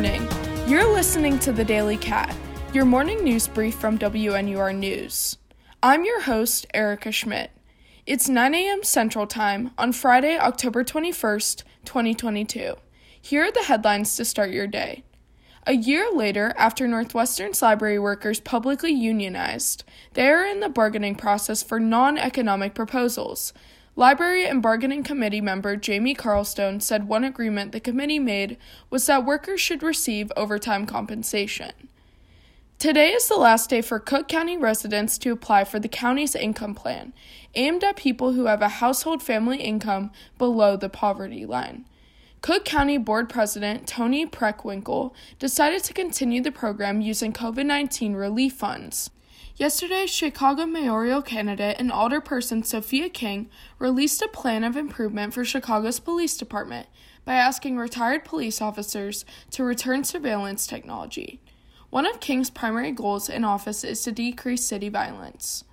morning. You're listening to the Daily Cat, your morning news brief from WNUR News. I'm your host, Erica Schmidt. It's 9 a.m. Central Time on Friday, October 21st, 2022. Here are the headlines to start your day. A year later, after Northwestern's library workers publicly unionized, they are in the bargaining process for non economic proposals. Library and Bargaining Committee member Jamie Carlstone said one agreement the committee made was that workers should receive overtime compensation. Today is the last day for Cook County residents to apply for the county's income plan, aimed at people who have a household family income below the poverty line. Cook County Board President Toni Preckwinkle decided to continue the program using COVID 19 relief funds. Yesterday, Chicago mayoral candidate and alderperson Sophia King released a plan of improvement for Chicago's police department by asking retired police officers to return surveillance technology. One of King's primary goals in office is to decrease city violence.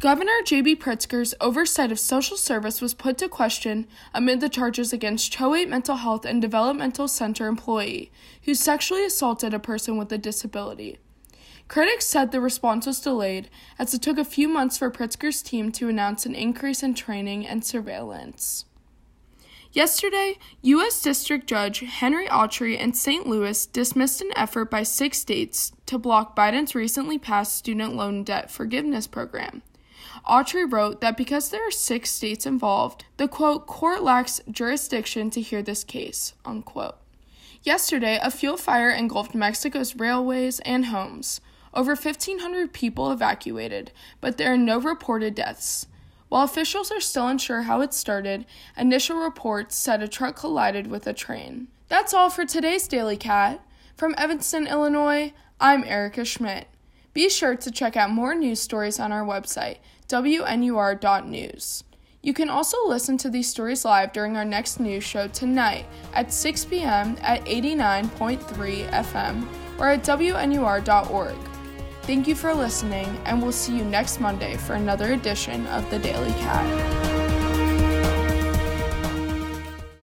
Governor J.B. Pritzker's oversight of social service was put to question amid the charges against Choate Mental Health and Developmental Center employee who sexually assaulted a person with a disability. Critics said the response was delayed as it took a few months for Pritzker's team to announce an increase in training and surveillance. Yesterday, U.S. District Judge Henry Autrey in St. Louis dismissed an effort by six states to block Biden's recently passed student loan debt forgiveness program. Autry wrote that because there are six states involved, the quote, court lacks jurisdiction to hear this case, unquote. Yesterday, a fuel fire engulfed Mexico's railways and homes. Over 1,500 people evacuated, but there are no reported deaths. While officials are still unsure how it started, initial reports said a truck collided with a train. That's all for today's Daily Cat. From Evanston, Illinois, I'm Erica Schmidt. Be sure to check out more news stories on our website, WNUR.news. You can also listen to these stories live during our next news show tonight at 6 p.m. at 89.3 FM or at WNUR.org. Thank you for listening, and we'll see you next Monday for another edition of the Daily Cat.